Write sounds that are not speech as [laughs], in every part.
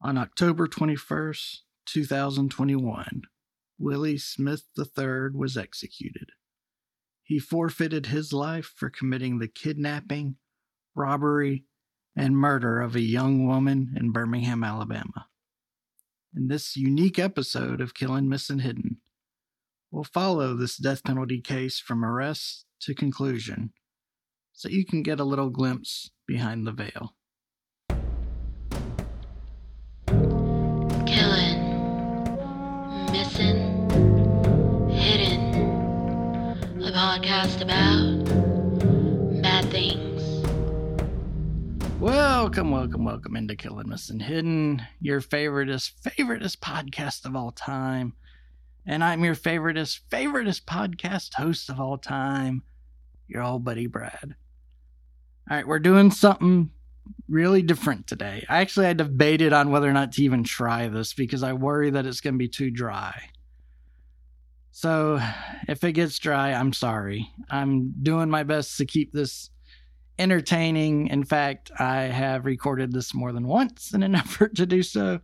On October 21st, 2021, Willie Smith III was executed. He forfeited his life for committing the kidnapping, robbery, and murder of a young woman in Birmingham, Alabama. In this unique episode of Killing Missing Hidden, we'll follow this death penalty case from arrest to conclusion so you can get a little glimpse behind the veil. Podcast about bad things. Welcome, welcome, welcome into Killing Missing Hidden, your favoriteest, favoriteest podcast of all time. And I'm your favoriteest, favoriteest podcast host of all time, your old buddy Brad. All right, we're doing something really different today. Actually I debated on whether or not to even try this because I worry that it's going to be too dry. So, if it gets dry, I'm sorry. I'm doing my best to keep this entertaining. In fact, I have recorded this more than once in an [laughs] effort to do so.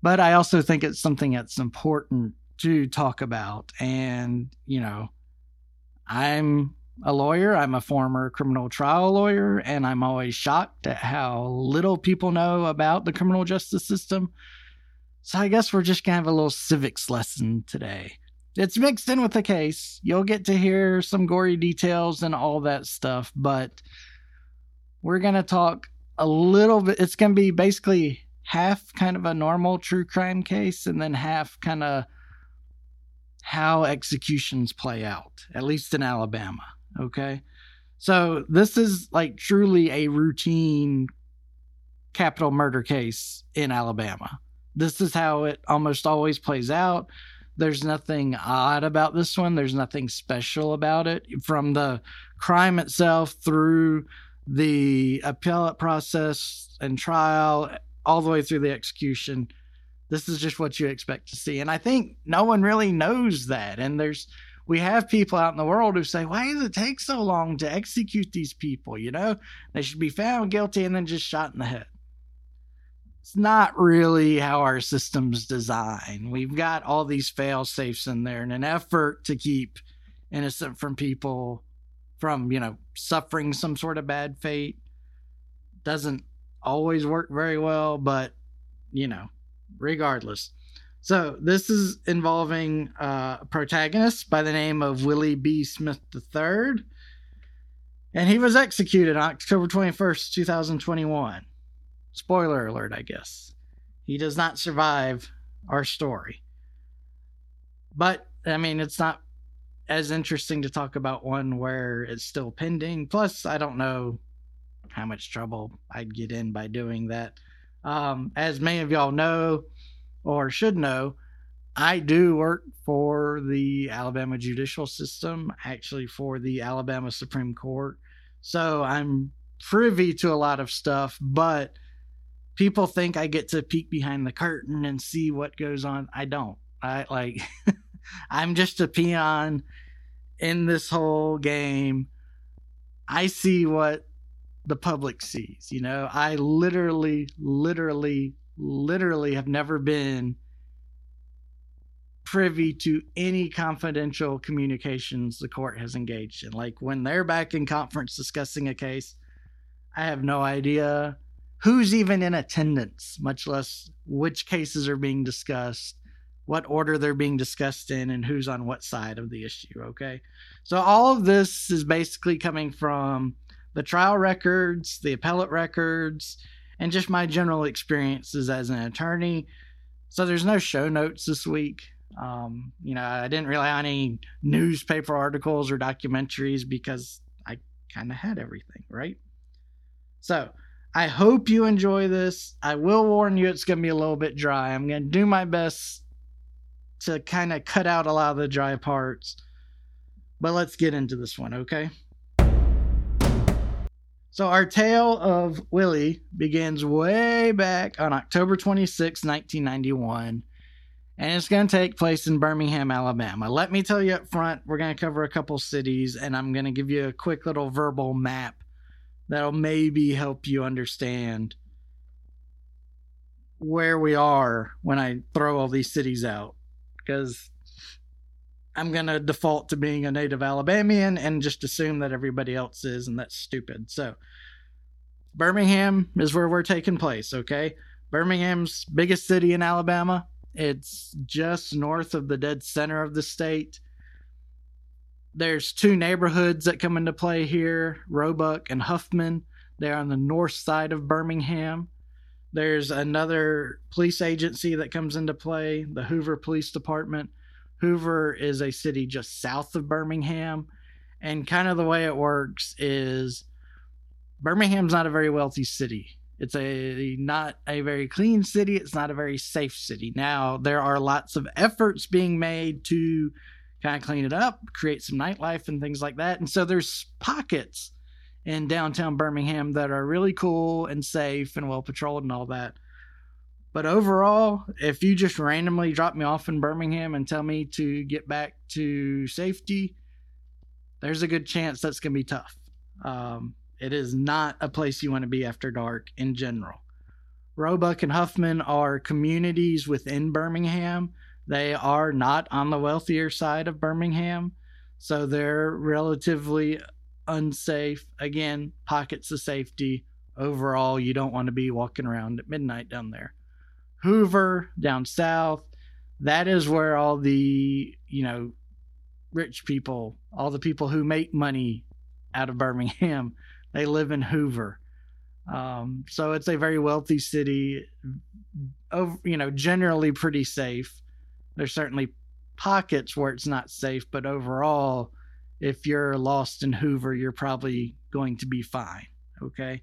But I also think it's something that's important to talk about. And, you know, I'm a lawyer. I'm a former criminal trial lawyer, and I'm always shocked at how little people know about the criminal justice system. So I guess we're just going to have a little civics lesson today. It's mixed in with the case. You'll get to hear some gory details and all that stuff, but we're going to talk a little bit. It's going to be basically half kind of a normal true crime case and then half kind of how executions play out, at least in Alabama. Okay. So this is like truly a routine capital murder case in Alabama. This is how it almost always plays out. There's nothing odd about this one. There's nothing special about it from the crime itself through the appellate process and trial all the way through the execution. This is just what you expect to see. And I think no one really knows that. And there's we have people out in the world who say, why does it take so long to execute these people? You know, they should be found guilty and then just shot in the head. It's not really how our system's designed. We've got all these fail safes in there in an effort to keep innocent from people from, you know, suffering some sort of bad fate. Doesn't always work very well, but, you know, regardless so this is involving uh, a protagonist by the name of Willie B. Smith III, and he was executed on October 21st, 2021. Spoiler alert, I guess. He does not survive our story. But, I mean, it's not as interesting to talk about one where it's still pending. Plus, I don't know how much trouble I'd get in by doing that. Um, as many of y'all know, or should know, I do work for the Alabama judicial system, actually for the Alabama Supreme Court. So I'm privy to a lot of stuff, but people think I get to peek behind the curtain and see what goes on. I don't. I like [laughs] I'm just a peon in this whole game. I see what the public sees, you know. I literally literally literally have never been privy to any confidential communications the court has engaged in. Like when they're back in conference discussing a case, I have no idea who's even in attendance, much less which cases are being discussed, what order they're being discussed in, and who's on what side of the issue. Okay. So all of this is basically coming from the trial records, the appellate records, and just my general experiences as an attorney. So there's no show notes this week. Um, you know, I didn't rely on any newspaper articles or documentaries because I kind of had everything, right? So I hope you enjoy this. I will warn you it's going to be a little bit dry. I'm going to do my best to kind of cut out a lot of the dry parts. But let's get into this one, okay? So our tale of Willie begins way back on October 26, 1991, and it's going to take place in Birmingham, Alabama. Let me tell you up front, we're going to cover a couple cities, and I'm going to give you a quick little verbal map that'll maybe help you understand where we are when I throw all these cities out because I'm going to default to being a native Alabamian and just assume that everybody else is, and that's stupid. So, Birmingham is where we're taking place, okay? Birmingham's biggest city in Alabama. It's just north of the dead center of the state. There's two neighborhoods that come into play here Roebuck and Huffman. They're on the north side of Birmingham. There's another police agency that comes into play, the Hoover Police Department. Hoover is a city just south of Birmingham. And kind of the way it works is Birmingham's not a very wealthy city. It's a not a very clean city. It's not a very safe city. Now there are lots of efforts being made to kind of clean it up, create some nightlife and things like that. And so there's pockets in downtown Birmingham that are really cool and safe and well patrolled and all that. But overall, if you just randomly drop me off in Birmingham and tell me to get back to safety, there's a good chance that's going to be tough. Um, it is not a place you want to be after dark in general. Roebuck and Huffman are communities within Birmingham. They are not on the wealthier side of Birmingham, so they're relatively unsafe. Again, pockets of safety. Overall, you don't want to be walking around at midnight down there. Hoover down south, that is where all the, you know, rich people, all the people who make money out of Birmingham, [laughs] they live in Hoover. Um, so it's a very wealthy city, you know, generally pretty safe. There's certainly pockets where it's not safe, but overall, if you're lost in Hoover, you're probably going to be fine. Okay.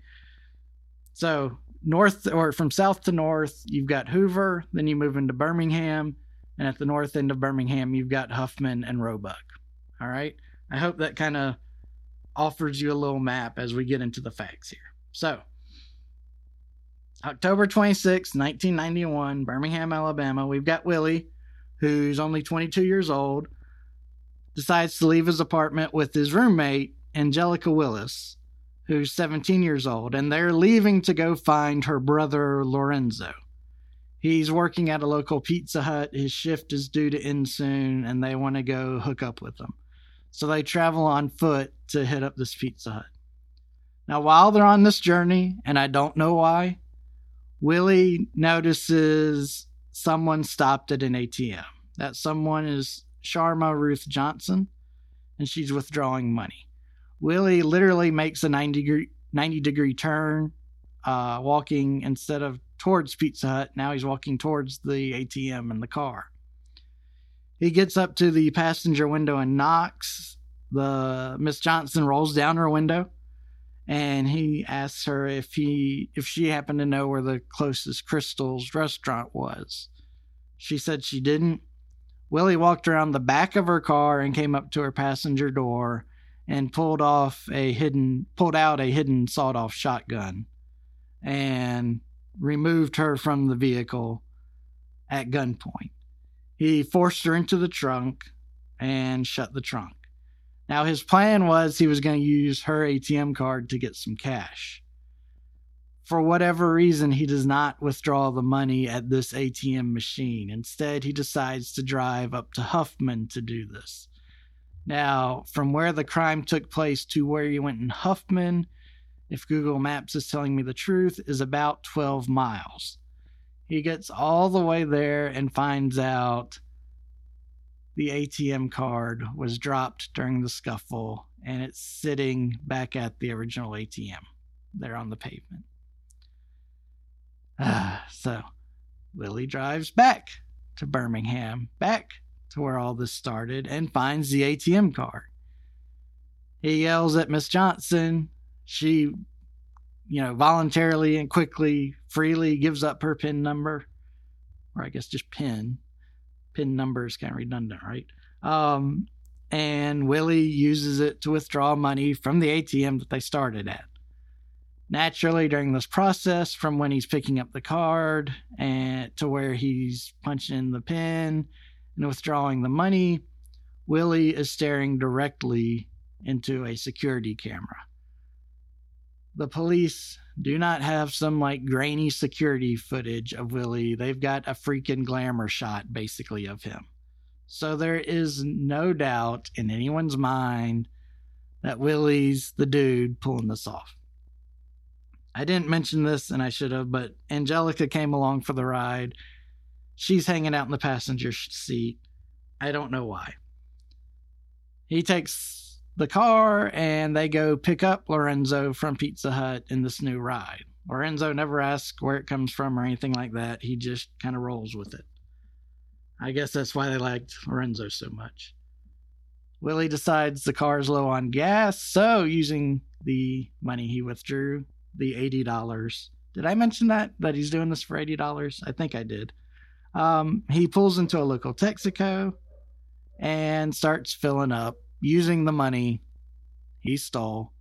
So, north or from south to north, you've got Hoover, then you move into Birmingham, and at the north end of Birmingham, you've got Huffman and Roebuck. All right. I hope that kind of offers you a little map as we get into the facts here. So, October 26, 1991, Birmingham, Alabama, we've got Willie, who's only 22 years old decides to leave his apartment with his roommate, Angelica Willis, who's 17 years old, and they're leaving to go find her brother, Lorenzo. He's working at a local Pizza Hut. His shift is due to end soon, and they want to go hook up with him. So they travel on foot to hit up this Pizza Hut. Now, while they're on this journey, and I don't know why, Willie notices someone stopped at an ATM. That someone is Sharma Ruth Johnson, and she's withdrawing money. Willie literally makes a 90 degree, 90 degree turn, uh, walking instead of towards Pizza Hut. Now he's walking towards the ATM in the car. He gets up to the passenger window and knocks. The Miss Johnson rolls down her window and he asks her if he if she happened to know where the closest Krystal's restaurant was. She said she didn't, Willie walked around the back of her car and came up to her passenger door and pulled off a hidden pulled out a hidden sawed-off shotgun and removed her from the vehicle at gunpoint. He forced her into the trunk and shut the trunk. Now his plan was he was going to use her ATM card to get some cash for whatever reason, he does not withdraw the money at this ATM machine. Instead, he decides to drive up to Huffman to do this. Now, from where the crime took place to where he went in Huffman, if Google Maps is telling me the truth, is about 12 miles. He gets all the way there and finds out the ATM card was dropped during the scuffle and it's sitting back at the original ATM there on the pavement. Ah, so Willie drives back to Birmingham, back to where all this started, and finds the ATM card. He yells at Miss Johnson. She, you know, voluntarily and quickly, freely gives up her PIN number, or I guess just PIN. PIN number is kind of redundant, right? Um, and Willie uses it to withdraw money from the ATM that they started at naturally during this process from when he's picking up the card and to where he's punching in the pin and withdrawing the money willie is staring directly into a security camera the police do not have some like grainy security footage of Willie. They've got a freaking glamour shot basically of him. So there is no doubt in anyone's mind that Willie's the dude pulling this off. I didn't mention this and I should have, but Angelica came along for the ride. She's hanging out in the passenger seat. I don't know why. He takes the car and they go pick up Lorenzo from Pizza Hut in this new ride. Lorenzo never asks where it comes from or anything like that. He just kind of rolls with it. I guess that's why they liked Lorenzo so much. Willie decides the car is low on gas, so using the money he withdrew, the $80. Did I mention that? That he's doing this for $80? I think I did. Um, he pulls into a local Texaco and starts filling up using the money he stole.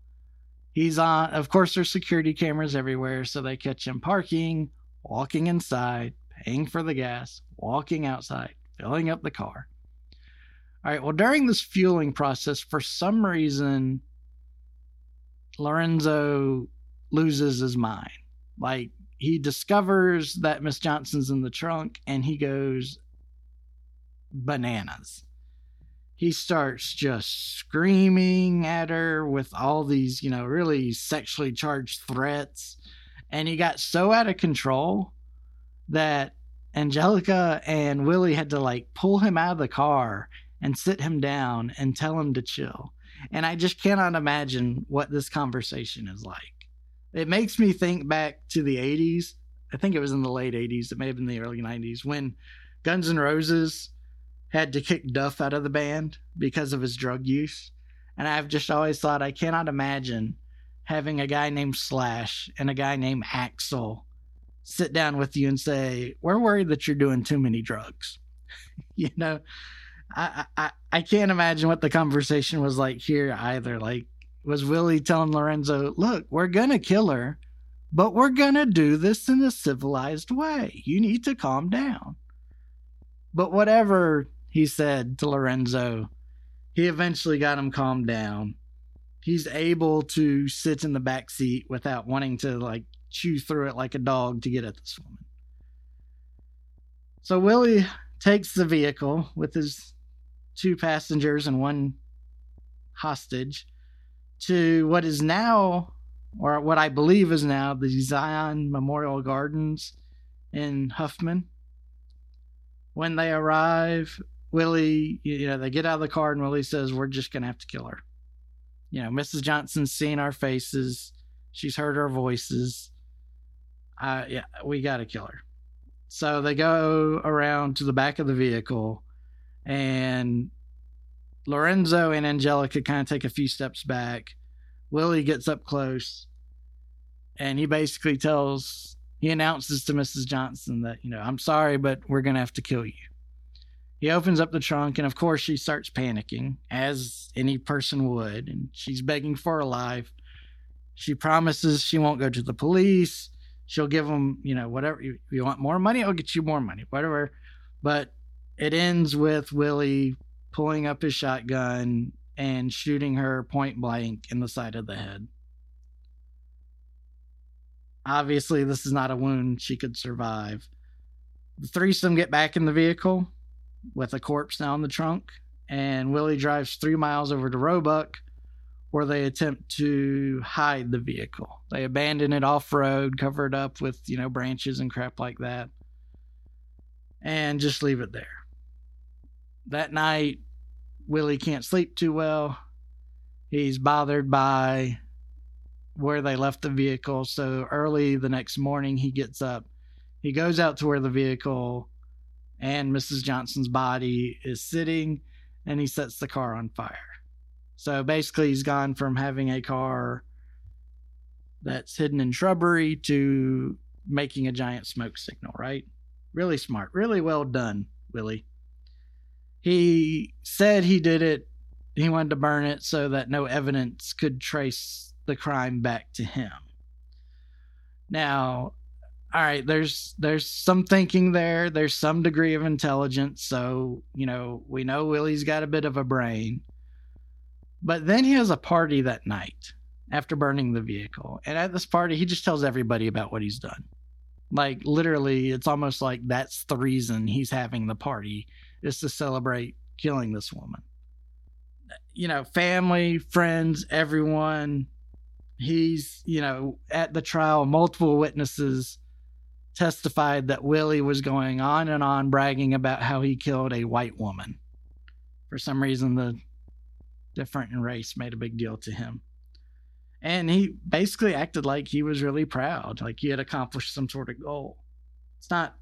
He's on, of course, there's security cameras everywhere, so they catch him parking, walking inside, paying for the gas, walking outside, filling up the car. All right, well, during this fueling process, for some reason, Lorenzo loses his mind. Like, he discovers that Miss Johnson's in the trunk and he goes bananas. He starts just screaming at her with all these, you know, really sexually charged threats. And he got so out of control that Angelica and Willie had to like pull him out of the car and sit him down and tell him to chill. And I just cannot imagine what this conversation is like. It makes me think back to the 80s. I think it was in the late 80s, it may have been the early 90s, when Guns N' Roses had to kick Duff out of the band because of his drug use. And I've just always thought I cannot imagine having a guy named Slash and a guy named Axl sit down with you and say, "We're worried that you're doing too many drugs." [laughs] you know, I, I I can't imagine what the conversation was like here either. Like, was Willie telling Lorenzo, "Look, we're gonna kill her, but we're gonna do this in a civilized way. You need to calm down." But whatever he said to Lorenzo, he eventually got him calmed down. He's able to sit in the back seat without wanting to like chew through it like a dog to get at this woman. So Willie takes the vehicle with his two passengers and one hostage to what is now, or what I believe is now, the Zion Memorial Gardens in Huffman. When they arrive, Willie, you know, they get out of the car and Willie says, We're just going to have to kill her. You know, Mrs. Johnson's seen our faces. She's heard our voices uh, yeah, we got to kill her. So they go around to the back of the vehicle, and Lorenzo and Angelica kind of take a few steps back. Willie gets up close, and he basically tells, he announces to Mrs. Johnson that, you know, I'm sorry, but we're going to have to kill you. He opens up the trunk, and of course, she starts panicking, as any person would, and she's begging for her life. She promises she won't go to the police she'll give them, you know, whatever you, you want more money, I'll get you more money, whatever. But it ends with Willie pulling up his shotgun and shooting her point blank in the side of the head. Obviously, this is not a wound she could survive. The threesome get back in the vehicle with a corpse now in the trunk, and Willie drives three miles over to Roebuck where they attempt to hide the vehicle. They abandon it off road, cover it up with, you know, branches and crap like that, and just leave it there. That night, Willie can't sleep too well. He's bothered by where they left the vehicle. So early the next morning, he gets up. He goes out to where the vehicle and Mrs. Johnson's body is sitting and he sets the car on fire. So basically, he's gone from having a car that's hidden in shrubbery to making a giant smoke signal, right? Really smart. Really well done, Willie. He said he did it, he wanted to burn it so that no evidence could trace the crime back to him. Now, all right, there's there's some thinking there, there's some degree of intelligence, so, you know, we know Willie's got a bit of a brain. But then he has a party that night. after burning the vehicle. And at this party, he just tells everybody about what he's done. Like literally, it's almost like that's the reason he's having the party is to celebrate killing this woman. You know, family, friends, everyone. He's, you know, at the trial, multiple witnesses testified that Willie was going on and on bragging about how he killed a white woman. For some reason, the different race made a big deal to him. And he basically acted like he was really proud like he had accomplished some sort of goal. It's not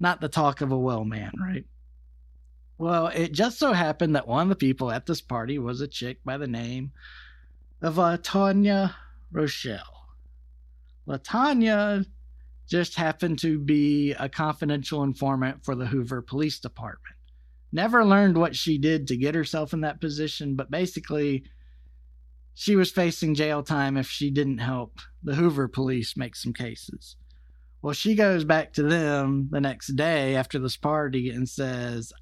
not the talk of a well man right? Well it just so happened that one of the people at this party was a chick by the name of uh, tanya rochelle. Latanya just happened to be a confidential informant for the hoover police department never learned what she did to get herself in that position but basically she was facing jail time if she didn't help the Hoover police make some cases. Well, she goes back to them the next day after this party and says,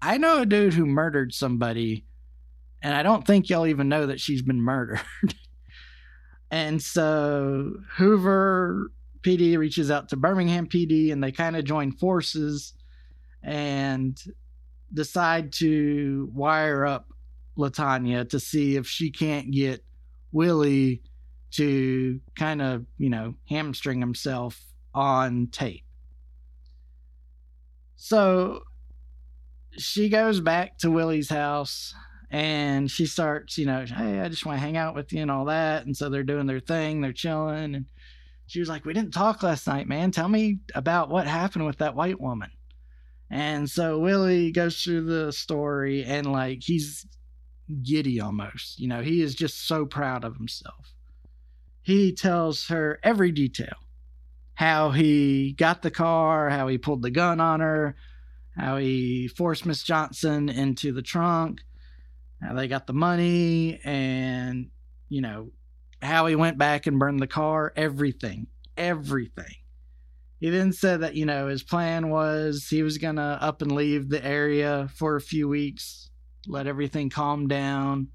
I know a dude who murdered somebody, and I don't think y'all even know that she's been murdered. [laughs] and so Hoover PD reaches out to Birmingham PD and they kind of join forces and decide to wire up Latanya to see if she can't get Willie to kind of, you know, hamstring himself on tape. So she goes back to Willie's house and she starts, you know, hey, I just want to hang out with you and all that. And so they're doing their thing, they're chilling. And she was like, We didn't talk last night, man. Tell me about what happened with that white woman. And so Willie goes through the story and like he's giddy almost. You know, he is just so proud of himself. He tells her every detail how he got the car, how he pulled the gun on her, how he forced Miss Johnson into the trunk, how they got the money, and, you know, how he went back and burned the car, everything, everything. He then said that, you know, his plan was he was going to up and leave the area for a few weeks let everything calm down.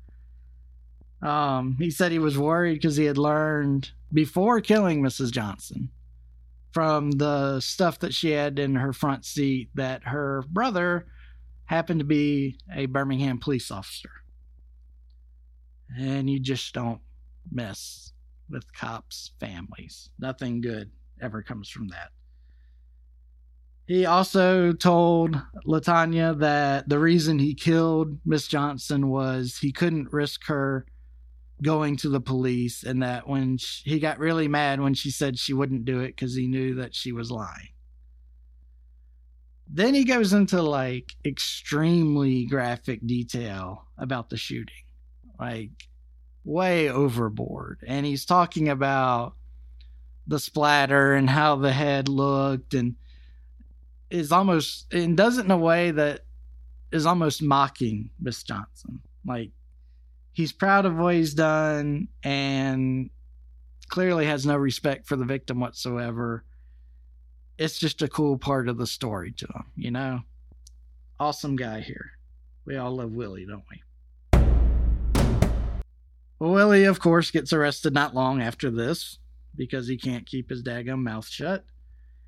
Um, he said he was worried because he had learned before killing Mrs. Johnson from the stuff that she had in her front seat that her brother happened to be a Birmingham police officer. And you just don't mess with cops' families. Nothing good ever comes from that. He also told Latanya that the reason he killed Miss Johnson was he couldn't risk her going to the police, and that when she, he got really mad when she said she wouldn't do it because he knew that she was lying. Then he goes into like extremely graphic detail about the shooting, like way overboard. And he's talking about the splatter and how the head looked and is almost and does it in a way that is almost mocking Miss Johnson. Like he's proud of what he's done and clearly has no respect for the victim whatsoever. It's just a cool part of the story to him, you know? Awesome guy here. We all love Willie, don't we? Well, Willie, of course, gets arrested not long after this because he can't keep his daggum mouth shut.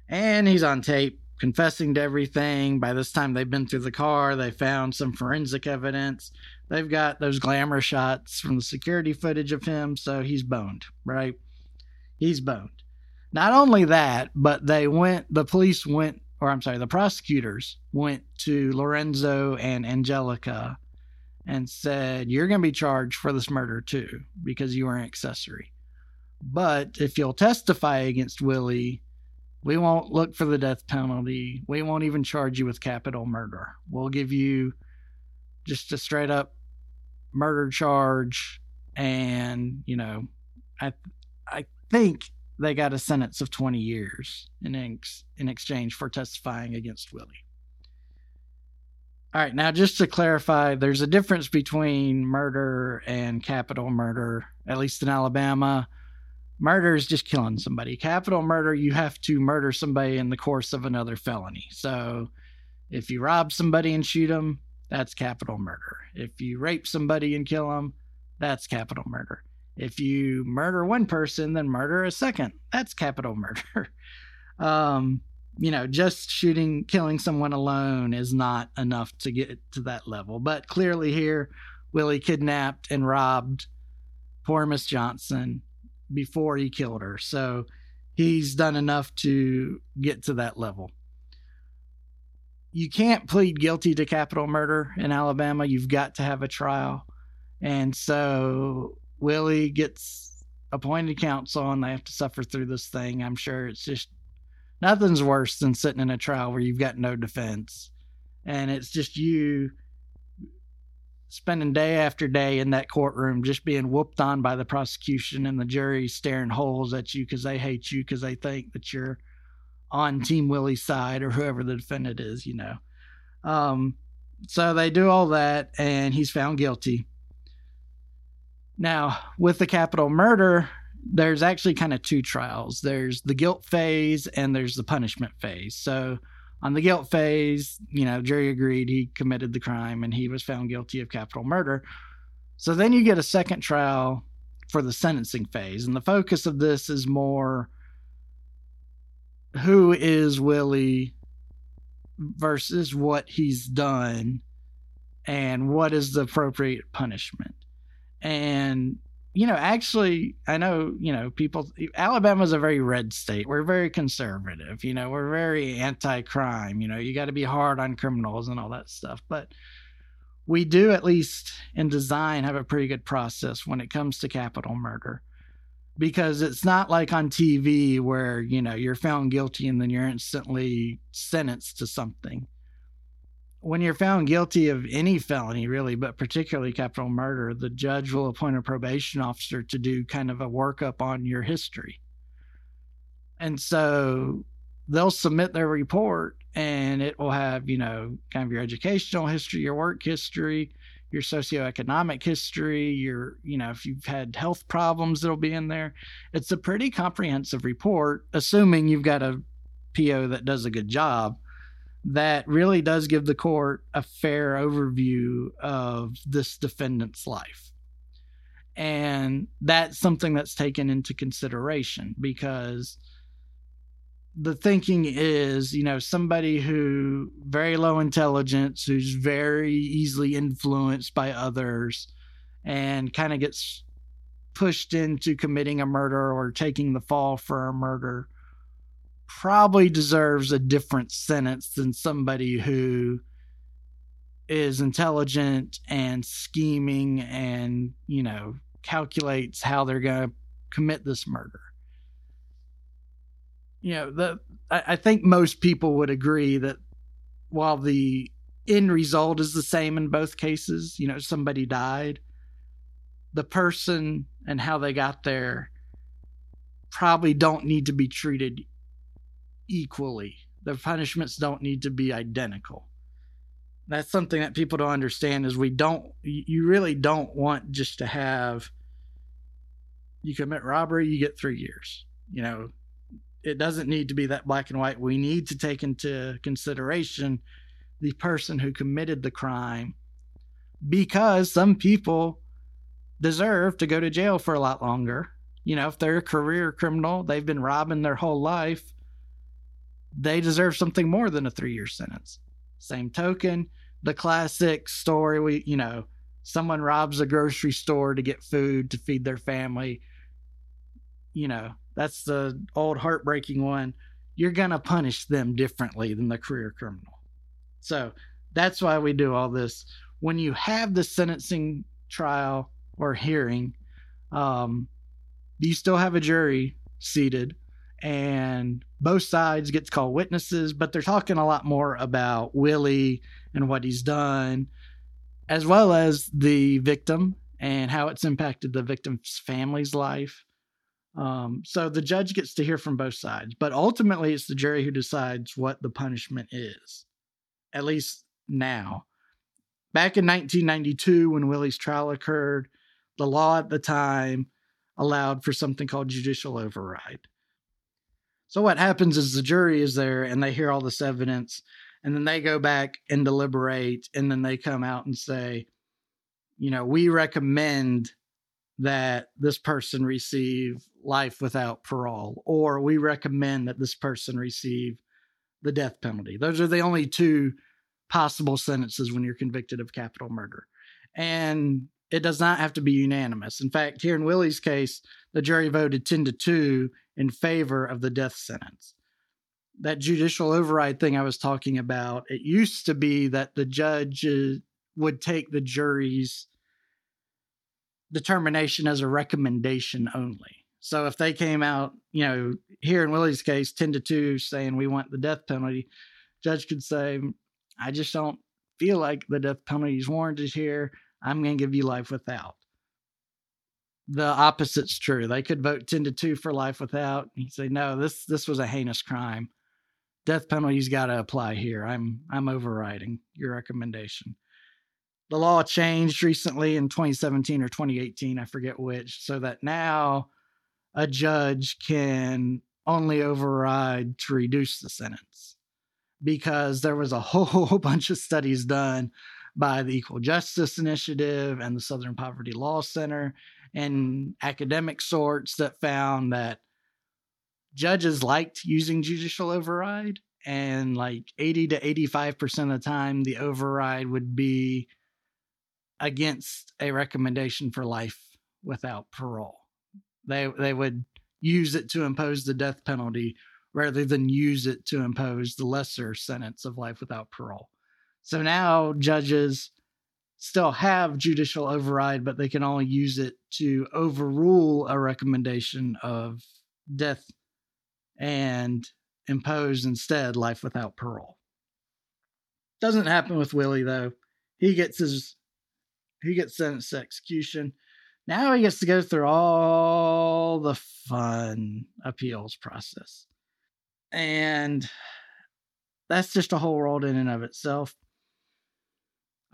And he's on tape confessing to everything. By this time, they've been through the car. They found some forensic evidence. They've got those glamour shots from the security footage of him. So he's boned, right? He's boned. Not only that, but they went, the police went, or I'm sorry, the prosecutors went to Lorenzo and Angelica and said, You're going to be charged for this murder too, because you were an accessory. But if you'll testify against Willie, we won't look for the death penalty. We won't even charge you with capital murder. We'll give you just a straight up murder charge and, you know, I I think they got a sentence of 20 years in ex- in exchange for testifying against Willie. All right, now just to clarify, there's a difference between murder and capital murder, at least in Alabama. Murder is just killing somebody. Capital murder, you have to murder somebody in the course of another felony. So if you rob somebody and shoot them, that's capital murder. If you rape somebody and kill them, that's capital murder. If you murder one person, then murder a second. That's capital murder. [laughs] um, you know, just shooting, killing someone alone is not enough to get to that level. But clearly, here, Willie kidnapped and robbed poor Miss Johnson before he killed her. So he's done enough to get to that level. You can't plead guilty to capital murder in Alabama. You've got to have a trial. And so Willie gets appointed counsel and they have to suffer through this thing. I'm sure it's just nothing's worse than sitting in a trial where you've got no defense and it's just you spending day after day in that courtroom just being whooped on by the prosecution and the jury staring holes at you because they hate you because they think that you're on Team Willie's side or whoever the defendant is, you know. Um, so they do all that and he's found guilty. Now, with the capital murder, there's actually kind of two trials there's the guilt phase and there's the punishment phase. So, on the guilt phase, you know, jury agreed he committed the crime and he was found guilty of capital murder. So then you get a second trial for the sentencing phase. And the focus of this is more who is Willie versus what he's done and what is the appropriate punishment. And you know, actually, I know, you know, people, Alabama's a very red state. We're very conservative. You know, we're very anti crime. You know, you got to be hard on criminals and all that stuff. But we do, at least in design, have a pretty good process when it comes to capital murder because it's not like on TV where, you know, you're found guilty and then you're instantly sentenced to something when you're found guilty of any felony, really, but particularly capital murder, the judge will appoint a probation officer to do kind of a workup on your history. And so they'll submit their report and it will have, you know, kind of your educational history, your work history, your socioeconomic history, your, you know, if you've had health problems, that'll be in there. It's a pretty comprehensive report, assuming you've got a PO that does a good job that really does give the court a fair overview of this defendant's life. And that's something that's taken into consideration because the thinking is, you know, somebody who very low intelligence, who's very easily influenced by others and kind of gets pushed into committing a murder or taking the fall for a murder probably deserves a different sentence than somebody who is intelligent and scheming and, you know, calculates how they're going to commit this murder. You know, the I, I think most people would agree that while the end result is the same in both cases, you know, somebody died, the person and how they got there probably don't need to be treated equally. The punishments don't need to be identical. That's something that people don't understand is we don't you really don't want just to have you commit robbery, you get 3 years. You know, it doesn't need to be that black and white. We need to take into consideration the person who committed the crime because some people deserve to go to jail for a lot longer. You know, if they're a career criminal, they've been robbing their whole life they deserve something more than a three year sentence. Same token, the classic story we, you know, someone robs a grocery store to get food to feed their family. You know, that's the old heartbreaking one. You're going to punish them differently than the career criminal. So that's why we do all this. When you have the sentencing trial or hearing, um, you still have a jury seated and both sides get to call witnesses, but they're talking a lot more about Willie and what he's done, as well as the victim and how it's impacted the victim's family's life. Um, so the judge gets to hear from both sides, but ultimately it's the jury who decides what the punishment is, at least now. Back in 1992, when Willie's trial occurred, the law at the time allowed for something called judicial override. So what happens is the jury is there and they hear all this evidence and then they go back and deliberate and then they come out and say, you know, we recommend that this person receive life without parole, or we recommend that this person receive the death penalty. Those are the only two possible sentences when you're convicted of capital murder. And it does not have to be unanimous. In fact, here in Willie's case, the jury voted 10 to 2 in favor of the death sentence. That judicial override thing I was talking about, it used to be that the judge uh, would take the jury's determination as a recommendation only. So if they came out, you know, here in Willie's case, 10 to 2 saying we want the death penalty, judge could say, I just don't feel like the death penalty is warranted here. I'm going to give you life without. The opposite's true. They could vote 10 to 2 for life without. You say, no, this this was a heinous crime. Death penalty's got to apply here. I'm I'm overriding your recommendation. The law changed recently in 2017 or 2018, I forget which, so that now a judge can only override to reduce the sentence because there was a [laughs] whole bunch of studies done by the Equal Justice Initiative and the Southern Poverty Law Center and academic sorts that found that judges liked using judicial override and like 80 to 85% of the time the override would be against a recommendation for life without parole. They they would use it to impose the death penalty rather than use it to impose the lesser sentence of life without parole so now judges still have judicial override, but they can only use it to overrule a recommendation of death and impose instead life without parole. Doesn't happen with Willie though. He gets his he gets sentenced to execution. Now he gets to go through all the fun appeals process. And that's just a whole world in and of itself.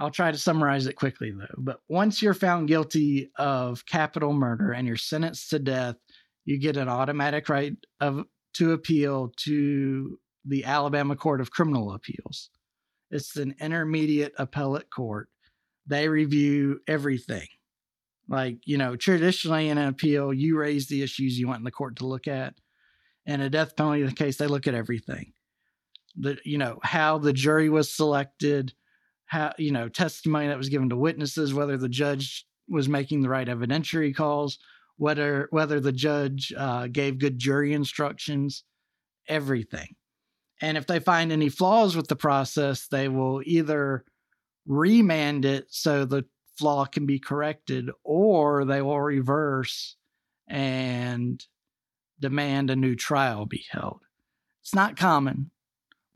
I'll try to summarize it quickly though. But once you're found guilty of capital murder and you're sentenced to death, you get an automatic right of to appeal to the Alabama Court of Criminal Appeals. It's an intermediate appellate court. They review everything. Like, you know, traditionally in an appeal, you raise the issues you want in the court to look at. In a death penalty case, they look at everything. The, you know, how the jury was selected, how you know testimony that was given to witnesses, whether the judge was making the right evidentiary calls, whether whether the judge uh, gave good jury instructions, everything. And if they find any flaws with the process, they will either remand it so the flaw can be corrected, or they will reverse and demand a new trial be held. It's not common.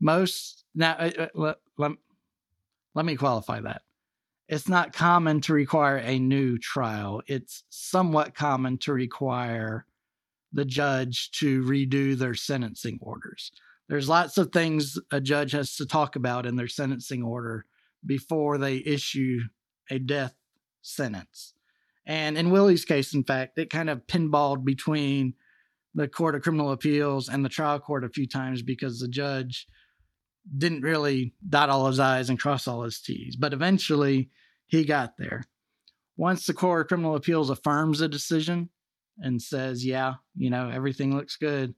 Most now, uh, uh let, let me qualify that. It's not common to require a new trial. It's somewhat common to require the judge to redo their sentencing orders. There's lots of things a judge has to talk about in their sentencing order before they issue a death sentence. And in Willie's case, in fact, it kind of pinballed between the Court of Criminal Appeals and the trial court a few times because the judge didn't really dot all his I's and cross all his T's, but eventually he got there. Once the Court of Criminal Appeals affirms a decision and says, yeah, you know, everything looks good,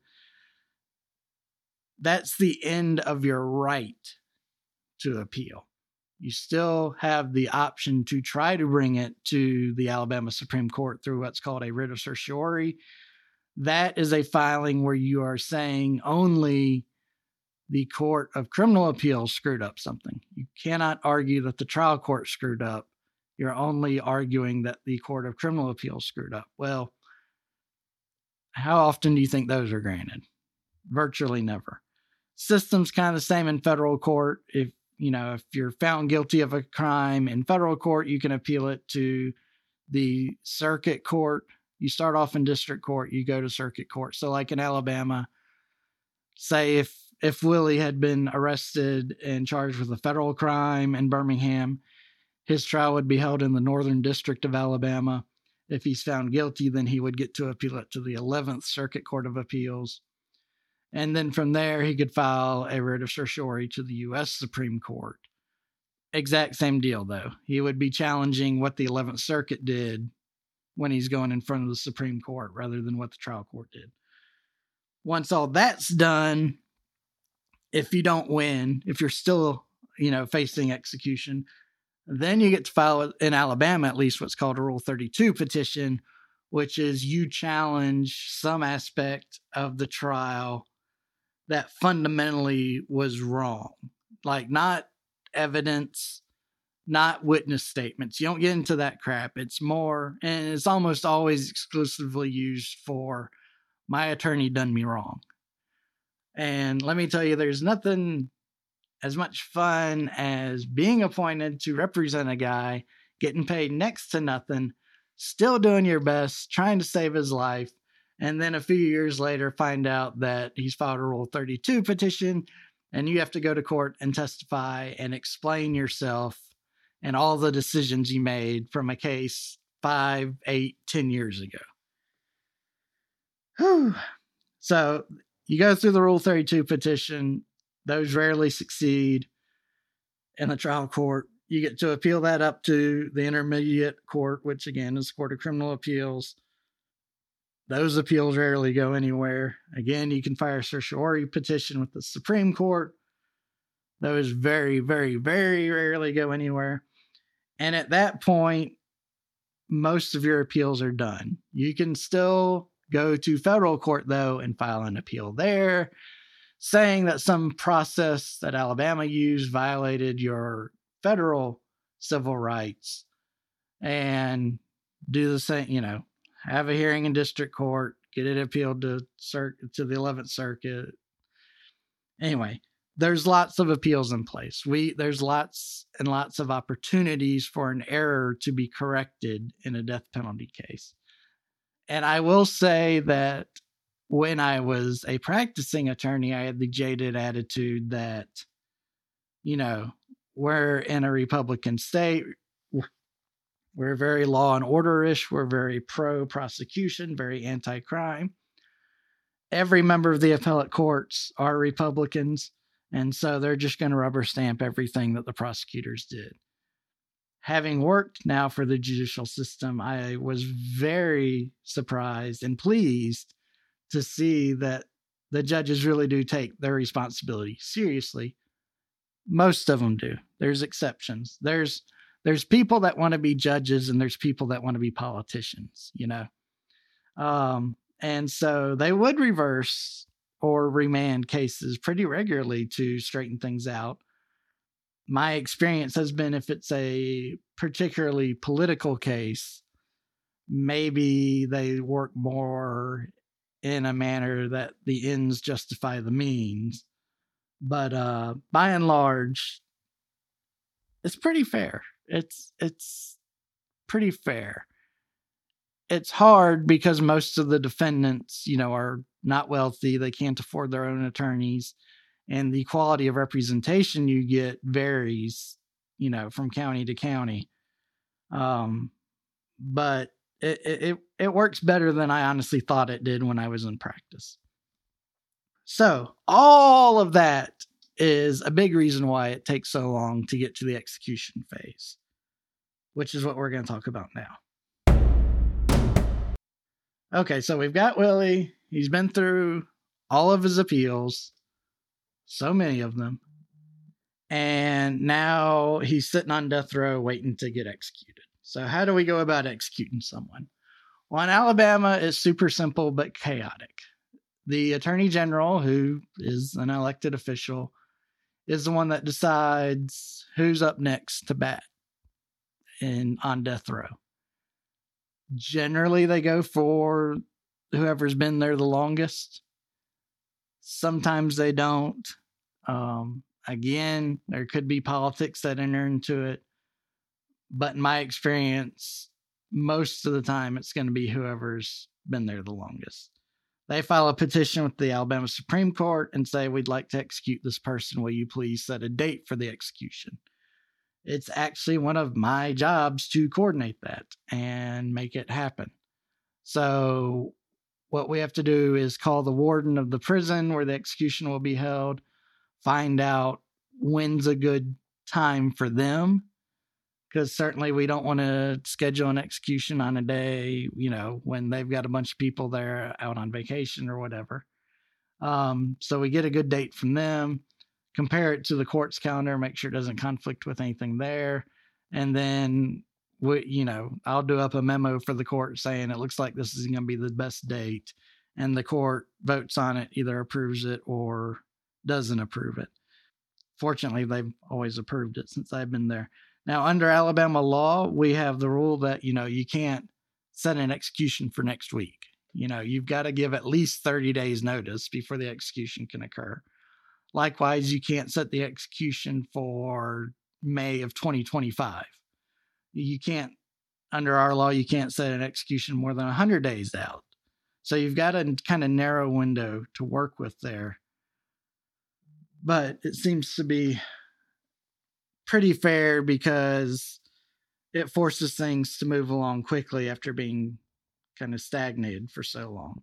that's the end of your right to appeal. You still have the option to try to bring it to the Alabama Supreme Court through what's called a writ of certiorari. That is a filing where you are saying only the Court of Criminal Appeals screwed up something. You cannot argue that the trial court screwed up. You're only arguing that the Court of Criminal Appeals screwed up. Well, how often do you think those are granted? Virtually never. System's kind of the same in federal court. If you know, if you're found guilty of a crime in federal court, you can appeal it to the circuit court. You start off in district court, you go to circuit court. So, like in Alabama, say if if Willie had been arrested and charged with a federal crime in Birmingham, his trial would be held in the Northern District of Alabama. If he's found guilty, then he would get to appeal it to the 11th Circuit Court of Appeals. And then from there, he could file a writ of certiorari to the U.S. Supreme Court. Exact same deal, though. He would be challenging what the 11th Circuit did when he's going in front of the Supreme Court rather than what the trial court did. Once all that's done, if you don't win, if you're still, you know, facing execution, then you get to file in Alabama at least what's called a Rule 32 petition, which is you challenge some aspect of the trial that fundamentally was wrong. Like not evidence, not witness statements. You don't get into that crap. It's more, and it's almost always exclusively used for my attorney done me wrong. And let me tell you, there's nothing as much fun as being appointed to represent a guy, getting paid next to nothing, still doing your best, trying to save his life, and then a few years later find out that he's filed a Rule 32 petition and you have to go to court and testify and explain yourself and all the decisions you made from a case five, eight, ten years ago. Whew. So you go through the Rule 32 petition, those rarely succeed in the trial court. You get to appeal that up to the intermediate court, which again is the Court of Criminal Appeals. Those appeals rarely go anywhere. Again, you can file a certiorari petition with the Supreme Court. Those very, very, very rarely go anywhere. And at that point, most of your appeals are done. You can still go to federal court, though, and file an appeal there saying that some process that Alabama used violated your federal civil rights and do the same, you know, have a hearing in district court, get it appealed to cir- to the 11th circuit. Anyway, there's lots of appeals in place. We there's lots and lots of opportunities for an error to be corrected in a death penalty case. And I will say that when I was a practicing attorney, I had the jaded attitude that, you know, we're in a Republican state. We're very law and order ish. We're very pro prosecution, very anti crime. Every member of the appellate courts are Republicans. And so they're just going to rubber stamp everything that the prosecutors did. Having worked now for the judicial system, I was very surprised and pleased to see that the judges really do take their responsibility seriously. Most of them do. There's exceptions. There's there's people that want to be judges and there's people that want to be politicians, you know. Um, and so they would reverse or remand cases pretty regularly to straighten things out. My experience has been if it's a particularly political case, maybe they work more in a manner that the ends justify the means. But uh, by and large, it's pretty fair. It's it's pretty fair. It's hard because most of the defendants, you know, are not wealthy. They can't afford their own attorneys, and the quality of representation you get varies, you know, from county to county. Um, but it, it it works better than I honestly thought it did when I was in practice. So, all of that is a big reason why it takes so long to get to the execution phase, which is what we're going to talk about now. Okay, so we've got Willie. He's been through all of his appeals, so many of them. And now he's sitting on death row waiting to get executed. So, how do we go about executing someone? Well, in Alabama, it's super simple but chaotic. The attorney general, who is an elected official, is the one that decides who's up next to bat in on death row. Generally, they go for whoever's been there the longest. Sometimes they don't. Um, again, there could be politics that enter into it but in my experience, most of the time it's going to be whoever's been there the longest. They file a petition with the Alabama Supreme Court and say, We'd like to execute this person. Will you please set a date for the execution? It's actually one of my jobs to coordinate that and make it happen. So, what we have to do is call the warden of the prison where the execution will be held, find out when's a good time for them because certainly we don't want to schedule an execution on a day, you know, when they've got a bunch of people there out on vacation or whatever. Um, so we get a good date from them, compare it to the court's calendar, make sure it doesn't conflict with anything there, and then we, you know, I'll do up a memo for the court saying it looks like this is going to be the best date, and the court votes on it, either approves it or doesn't approve it. Fortunately, they've always approved it since I've been there. Now, under Alabama law, we have the rule that, you know, you can't set an execution for next week. You know, you've got to give at least 30 days notice before the execution can occur. Likewise, you can't set the execution for May of 2025. You can't, under our law, you can't set an execution more than 100 days out. So you've got a kind of narrow window to work with there. But it seems to be pretty fair because it forces things to move along quickly after being kind of stagnated for so long.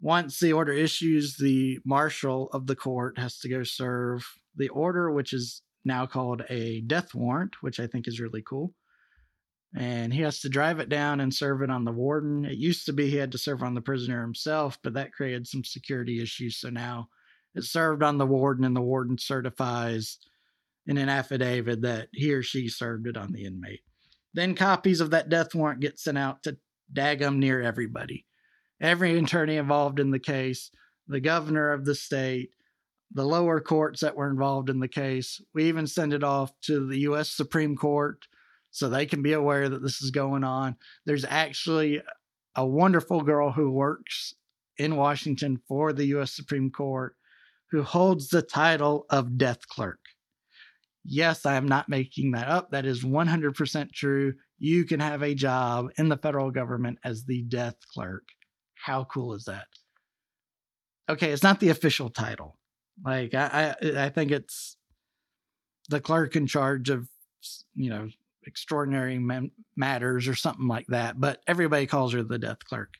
Once the order issues, the marshal of the court has to go serve the order, which is now called a death warrant, which I think is really cool. And he has to drive it down and serve it on the warden. It used to be he had to serve on the prisoner himself, but that created some security issues. So now it's served on the warden, and the warden certifies in an affidavit that he or she served it on the inmate. Then copies of that death warrant get sent out to daggum near everybody. Every attorney involved in the case, the governor of the state, the lower courts that were involved in the case. We even send it off to the U.S. Supreme Court so they can be aware that this is going on. There's actually a wonderful girl who works in Washington for the U.S. Supreme Court who holds the title of death clerk. Yes, I am not making that up. That is 100% true. You can have a job in the federal government as the death clerk. How cool is that? Okay, it's not the official title. Like I, I, I think it's the clerk in charge of, you know, extraordinary matters or something like that. But everybody calls her the death clerk.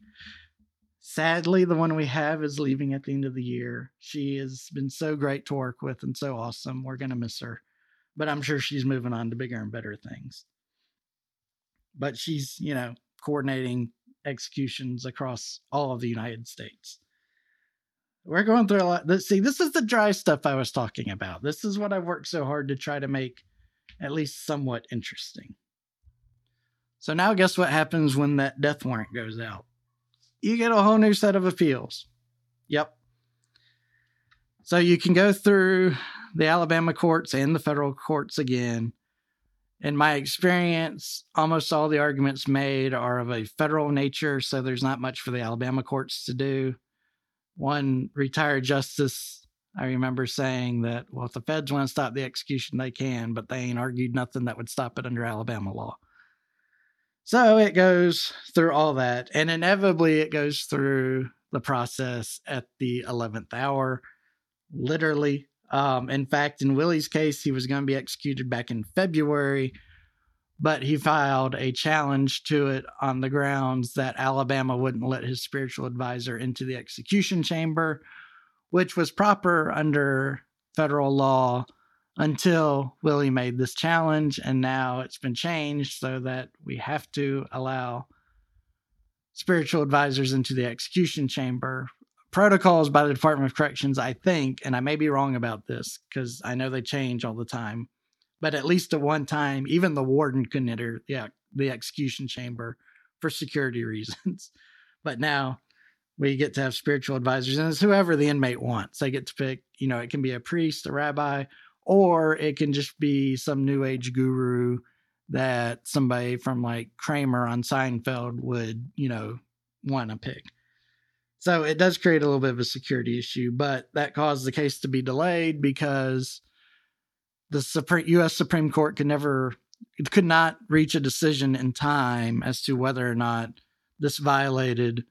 Sadly, the one we have is leaving at the end of the year. She has been so great to work with and so awesome. We're going to miss her but I'm sure she's moving on to bigger and better things. But she's, you know, coordinating executions across all of the United States. We're going through a lot. Let's see, this is the dry stuff I was talking about. This is what I've worked so hard to try to make at least somewhat interesting. So now, guess what happens when that death warrant goes out? You get a whole new set of appeals. Yep. So you can go through the Alabama courts and the federal courts again. In my experience, almost all the arguments made are of a federal nature, so there's not much for the Alabama courts to do. One retired justice, I remember saying that, well, if the feds want to stop the execution, they can, but they ain't argued nothing that would stop it under Alabama law. So it goes through all that, and inevitably it goes through the process at the 11th hour. Literally, um, in fact, in Willie's case, he was going to be executed back in February, but he filed a challenge to it on the grounds that Alabama wouldn't let his spiritual advisor into the execution chamber, which was proper under federal law until Willie made this challenge. And now it's been changed so that we have to allow spiritual advisors into the execution chamber protocols by the Department of Corrections, I think, and I may be wrong about this because I know they change all the time, but at least at one time, even the warden couldn't enter the, the execution chamber for security [laughs] reasons. but now we get to have spiritual advisors, and it's whoever the inmate wants. They get to pick, you know, it can be a priest, a rabbi, or it can just be some new age guru that somebody from like Kramer on Seinfeld would, you know, want to pick. So it does create a little bit of a security issue, but that caused the case to be delayed because the Supreme, U.S. Supreme Court could never, it could not reach a decision in time as to whether or not this violated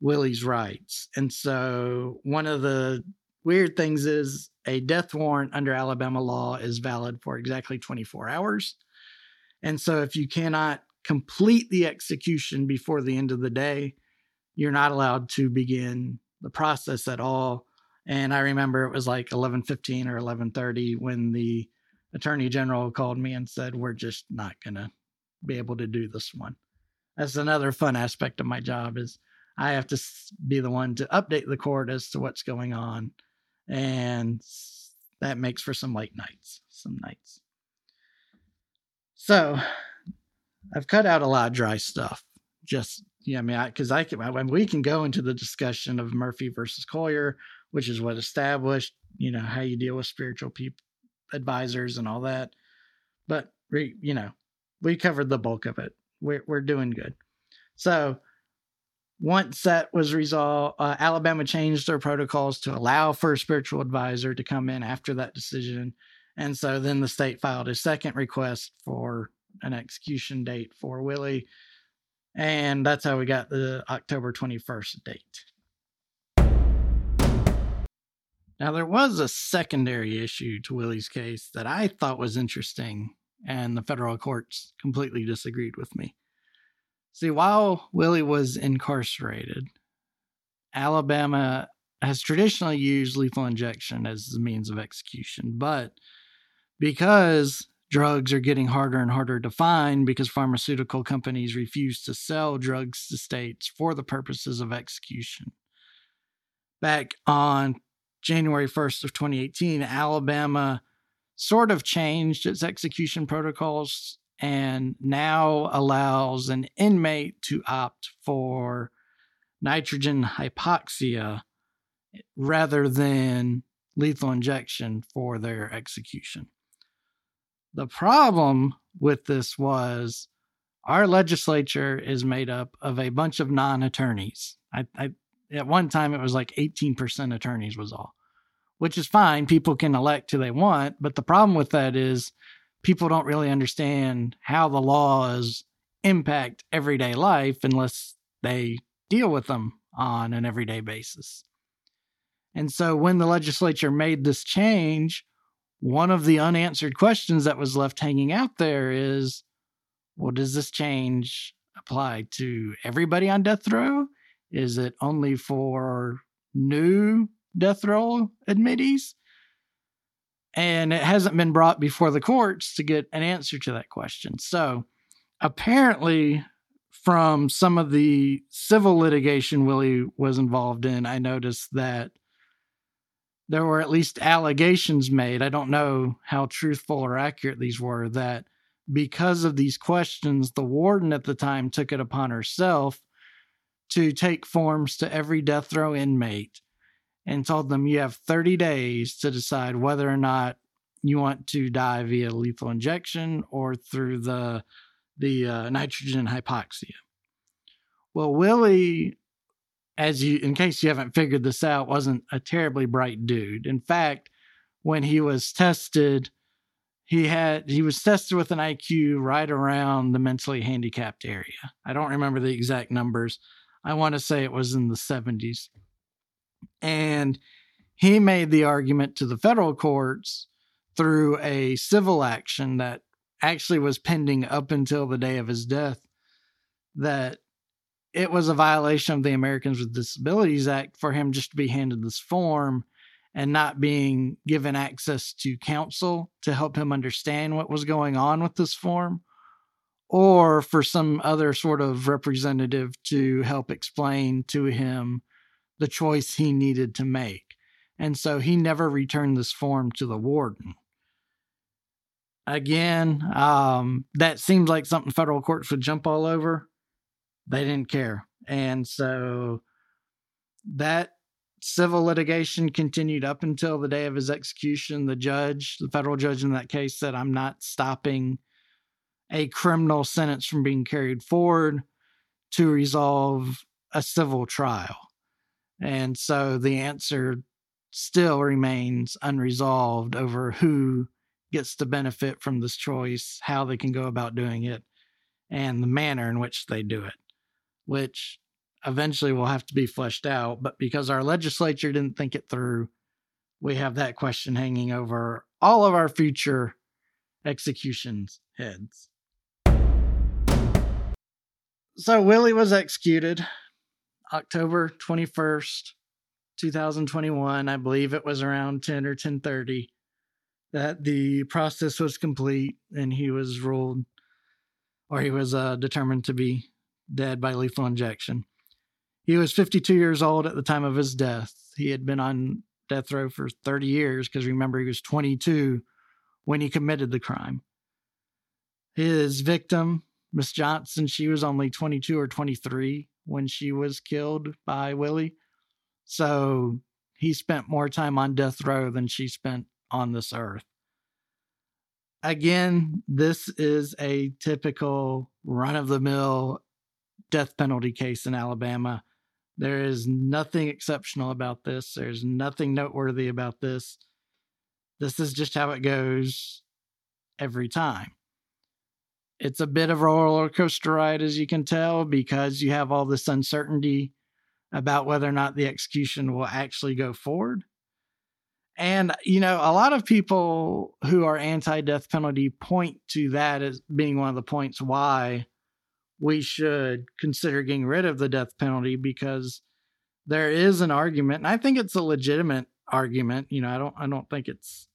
Willie's rights. And so one of the weird things is a death warrant under Alabama law is valid for exactly 24 hours. And so if you cannot complete the execution before the end of the day, you're not allowed to begin the process at all. And I remember it was like 11:15 or 11:30 when the attorney general called me and said, We're just not going to be able to do this one. That's another fun aspect of my job is I have to be the one to update the court as to what's going on. And that makes for some late nights, some nights. So I've cut out a lot of dry stuff. Just yeah, I mean, because I, I, can, I, we can go into the discussion of Murphy versus Collier, which is what established, you know, how you deal with spiritual people, advisors, and all that. But we, you know, we covered the bulk of it. We're we're doing good. So once that was resolved, uh, Alabama changed their protocols to allow for a spiritual advisor to come in after that decision. And so then the state filed a second request for an execution date for Willie. And that's how we got the October 21st date. Now, there was a secondary issue to Willie's case that I thought was interesting, and the federal courts completely disagreed with me. See, while Willie was incarcerated, Alabama has traditionally used lethal injection as the means of execution, but because drugs are getting harder and harder to find because pharmaceutical companies refuse to sell drugs to states for the purposes of execution. Back on January 1st of 2018, Alabama sort of changed its execution protocols and now allows an inmate to opt for nitrogen hypoxia rather than lethal injection for their execution. The problem with this was our legislature is made up of a bunch of non attorneys. I, I, at one time, it was like 18% attorneys, was all, which is fine. People can elect who they want. But the problem with that is people don't really understand how the laws impact everyday life unless they deal with them on an everyday basis. And so when the legislature made this change, one of the unanswered questions that was left hanging out there is well, does this change apply to everybody on death row? Is it only for new death row admittees? And it hasn't been brought before the courts to get an answer to that question. So apparently, from some of the civil litigation Willie was involved in, I noticed that there were at least allegations made. I don't know how truthful or accurate these were that because of these questions, the warden at the time took it upon herself to take forms to every death row inmate and told them you have 30 days to decide whether or not you want to die via lethal injection or through the the uh, nitrogen hypoxia. Well, Willie, as you in case you haven't figured this out, wasn't a terribly bright dude. In fact, when he was tested, he had he was tested with an IQ right around the mentally handicapped area. I don't remember the exact numbers. I want to say it was in the 70s. And he made the argument to the federal courts through a civil action that actually was pending up until the day of his death that it was a violation of the Americans with Disabilities Act for him just to be handed this form and not being given access to counsel to help him understand what was going on with this form or for some other sort of representative to help explain to him the choice he needed to make. And so he never returned this form to the warden. Again, um, that seems like something federal courts would jump all over. They didn't care. And so that civil litigation continued up until the day of his execution. The judge, the federal judge in that case, said, I'm not stopping a criminal sentence from being carried forward to resolve a civil trial. And so the answer still remains unresolved over who gets to benefit from this choice, how they can go about doing it, and the manner in which they do it, which eventually will have to be fleshed out. But because our legislature didn't think it through, we have that question hanging over all of our future executions heads. So Willie was executed October 21st, 2021. I believe it was around 10 or 10:30. that the process was complete and he was ruled or he was uh, determined to be dead by lethal injection. He was 52 years old at the time of his death. He had been on death row for 30 years because remember, he was 22 when he committed the crime. His victim, Miss Johnson, she was only 22 or 23 when she was killed by Willie. So he spent more time on death row than she spent on this earth. Again, this is a typical run of the mill death penalty case in Alabama. There is nothing exceptional about this. There's nothing noteworthy about this. This is just how it goes every time. It's a bit of a roller coaster ride, as you can tell, because you have all this uncertainty about whether or not the execution will actually go forward. And, you know, a lot of people who are anti death penalty point to that as being one of the points why we should consider getting rid of the death penalty because there is an argument, and I think it's a legitimate argument. You know, I don't I don't think it's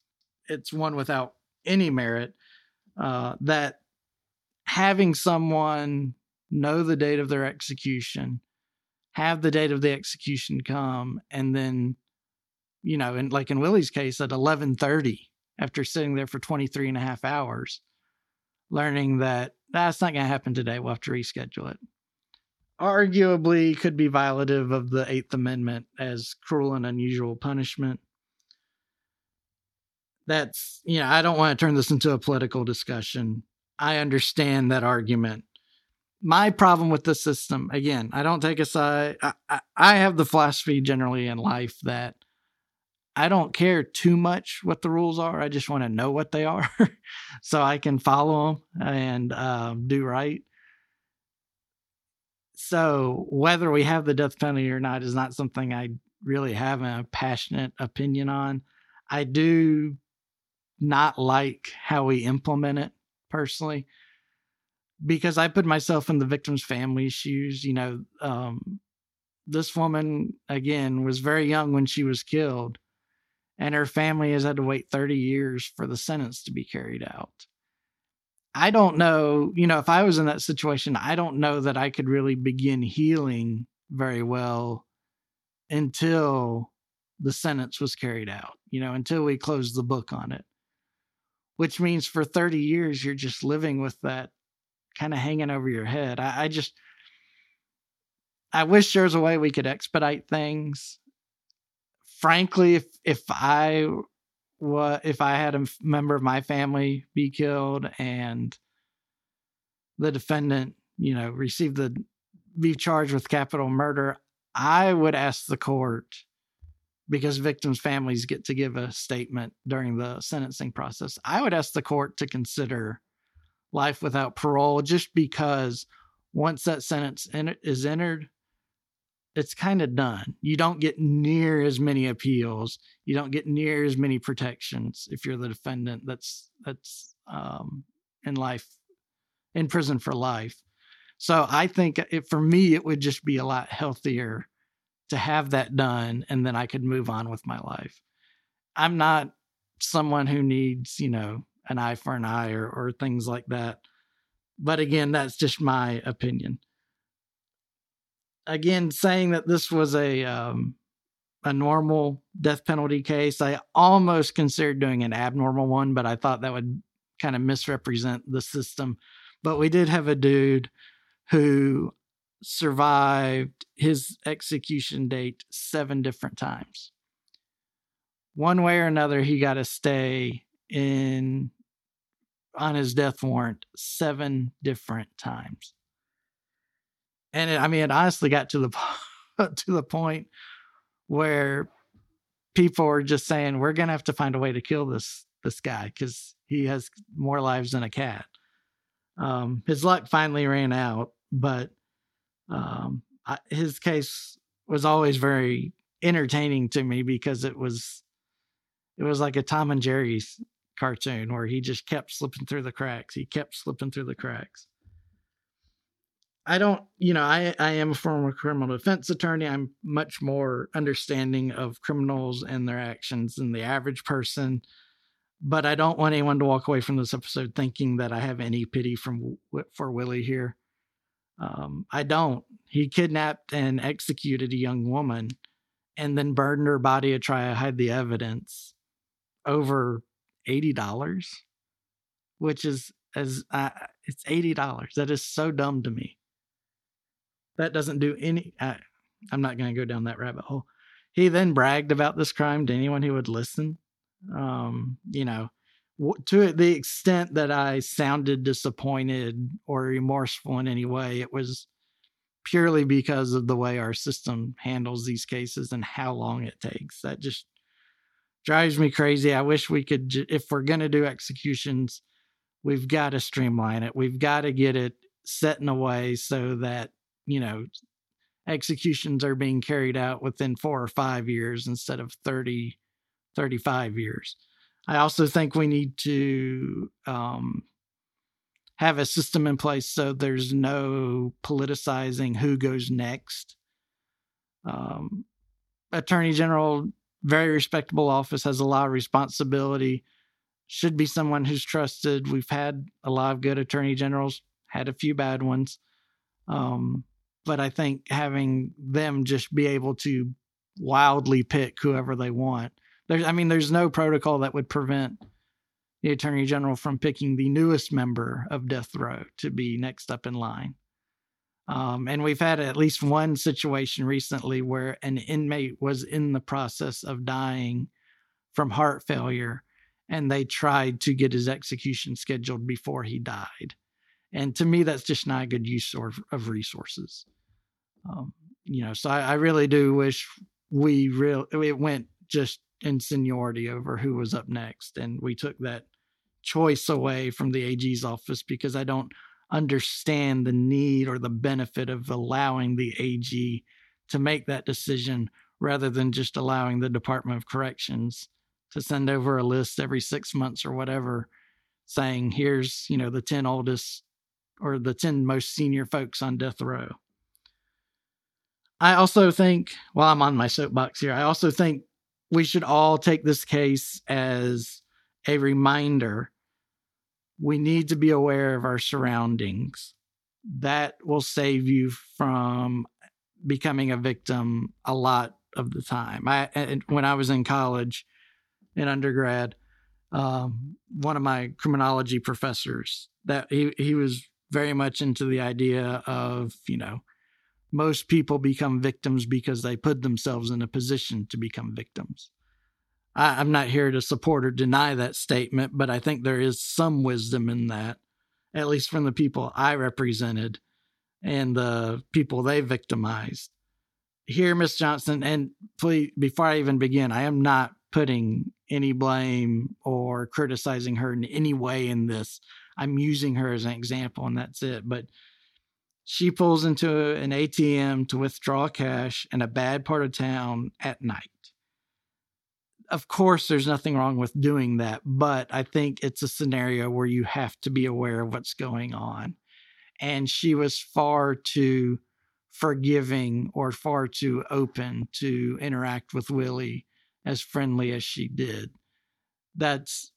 it's one without any merit, uh, that having someone know the date of their execution, have the date of the execution come, and then, you know, and like in Willie's case at 11:30 after sitting there for 23 and a half hours, learning that that's not going to happen today. We'll have to reschedule it. Arguably, could be violative of the Eighth Amendment as cruel and unusual punishment. That's, you know, I don't want to turn this into a political discussion. I understand that argument. My problem with the system, again, I don't take a side. I, I, have the philosophy generally in life that I don't care too much what the rules are. I just want to know what they are [laughs] so I can follow them and um, do right. So, whether we have the death penalty or not is not something I really have a passionate opinion on. I do not like how we implement it personally because I put myself in the victim's family's shoes. You know, um, this woman, again, was very young when she was killed and her family has had to wait 30 years for the sentence to be carried out. I don't know, you know, if I was in that situation, I don't know that I could really begin healing very well until the sentence was carried out, you know, until we closed the book on it. Which means for 30 years, you're just living with that kind of hanging over your head. I, I just, I wish there was a way we could expedite things frankly, if if I what if I had a member of my family be killed and the defendant, you know, received the be charged with capital murder, I would ask the court because victims' families get to give a statement during the sentencing process. I would ask the court to consider life without parole just because once that sentence is entered, it's kind of done. You don't get near as many appeals. You don't get near as many protections if you're the defendant that's that's um, in life in prison for life. So I think it, for me it would just be a lot healthier to have that done and then I could move on with my life. I'm not someone who needs, you know, an eye for an eye or, or things like that. But again, that's just my opinion again saying that this was a um, a normal death penalty case. I almost considered doing an abnormal one, but I thought that would kind of misrepresent the system. But we did have a dude who survived his execution date seven different times. One way or another, he got to stay in on his death warrant seven different times and it, I mean, it honestly got to the [laughs] to the point where people were just saying, "We're gonna have to find a way to kill this this guy because he has more lives than a cat." Um, his luck finally ran out, but um, I, his case was always very entertaining to me because it was it was like a Tom and Jerry's cartoon where he just kept slipping through the cracks. He kept slipping through the cracks. I don't, you know, I, I am a former criminal defense attorney. I'm much more understanding of criminals and their actions than the average person. but I don't want anyone to walk away from this episode thinking that I have any pity from for Willie here. Um, I don't. He kidnapped and executed a young woman, and then burned her body to try to hide the evidence. Over eighty dollars, which is as uh, it's eighty dollars. That is so dumb to me. That doesn't do any. I, I'm not going to go down that rabbit hole. He then bragged about this crime to anyone who would listen. Um, you know, to the extent that I sounded disappointed or remorseful in any way, it was purely because of the way our system handles these cases and how long it takes. That just drives me crazy. I wish we could, if we're going to do executions, we've got to streamline it. We've got to get it set in a way so that, you know, executions are being carried out within four or five years instead of 30, 35 years. I also think we need to um, have a system in place so there's no politicizing who goes next. Um, Attorney General, very respectable office, has a lot of responsibility. Should be someone who's trusted. We've had a lot of good attorney generals, had a few bad ones. Um, but I think having them just be able to wildly pick whoever they want. There's, I mean, there's no protocol that would prevent the attorney general from picking the newest member of death row to be next up in line. Um, and we've had at least one situation recently where an inmate was in the process of dying from heart failure, and they tried to get his execution scheduled before he died. And to me, that's just not a good use of, of resources. Um, you know, so I, I, really do wish we real it went just in seniority over who was up next, and we took that choice away from the AG's office because I don't understand the need or the benefit of allowing the AG to make that decision rather than just allowing the Department of Corrections to send over a list every six months or whatever saying here's you know the 10 oldest or the 10 most senior folks on death row. I also think while i'm on my soapbox here. I also think we should all take this case as a reminder we need to be aware of our surroundings. That will save you from becoming a victim a lot of the time. I when I was in college, in undergrad, um, one of my criminology professors that he he was very much into the idea of you know most people become victims because they put themselves in a position to become victims. I, am not here to support or deny that statement, but I think there is some wisdom in that, at least from the people I represented and the people they victimized. Here, Miss Johnson, and please, before I even begin, I am not putting any blame or criticizing her in any way in this. I'm using her as an example, and that's it. But she pulls into an ATM to withdraw cash in a bad part of town at night of course, there's nothing wrong with doing that, but I think it's a scenario where you have to be aware of what's going on. And she was far too forgiving or far too open to interact with Willie as friendly as she did. That's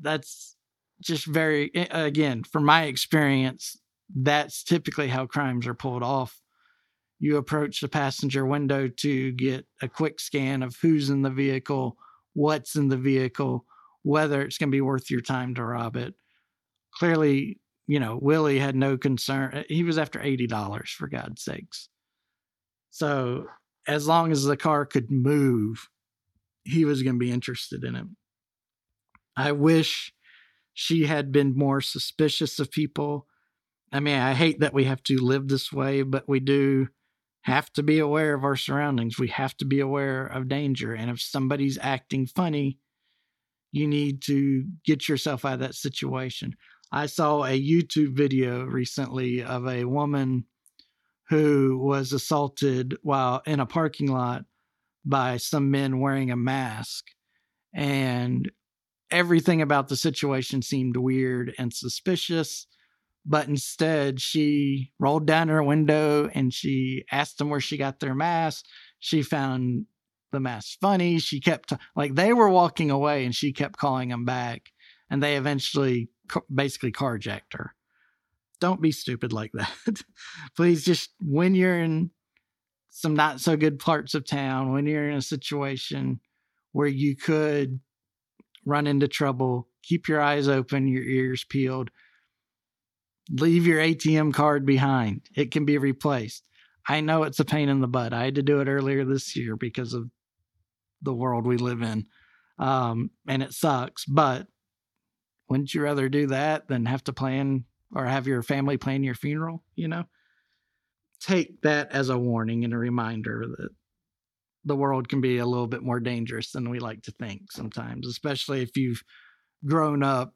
that's just very again, from my experience, that's typically how crimes are pulled off you approach the passenger window to get a quick scan of who's in the vehicle, what's in the vehicle, whether it's going to be worth your time to rob it. Clearly, you know, Willie had no concern. Uh, he was after $80, for God's sakes. So, as long as the car could move, he was going to be interested in it. I wish she had been more suspicious of people. I mean, I hate that we have to live this way, but we do have to be aware of our surroundings. We have to be aware of danger. And if somebody's acting funny, you need to get yourself out of that situation. I saw a YouTube video recently of a woman who was assaulted while in a parking lot by some men wearing a mask. And everything about the situation seemed weird and suspicious but instead she rolled down her window and she asked them where she got their mask. She found the mask funny. She kept like they were walking away and she kept calling them back, and they eventually basically carjacked her. Don't be stupid like that. [laughs] Please just when you're in some not so good parts of town, when you're in a situation where you could run into trouble, keep your eyes open, your ears peeled. Leave your ATM card behind. It can be replaced. I know it's a pain in the butt. I had to do it earlier this year because of the world we live in. Um, and it sucks, but wouldn't you rather do that than have to plan or have your family plan your funeral? You know, take that as a warning and a reminder that the world can be a little bit more dangerous than we like to think sometimes, especially if you've grown up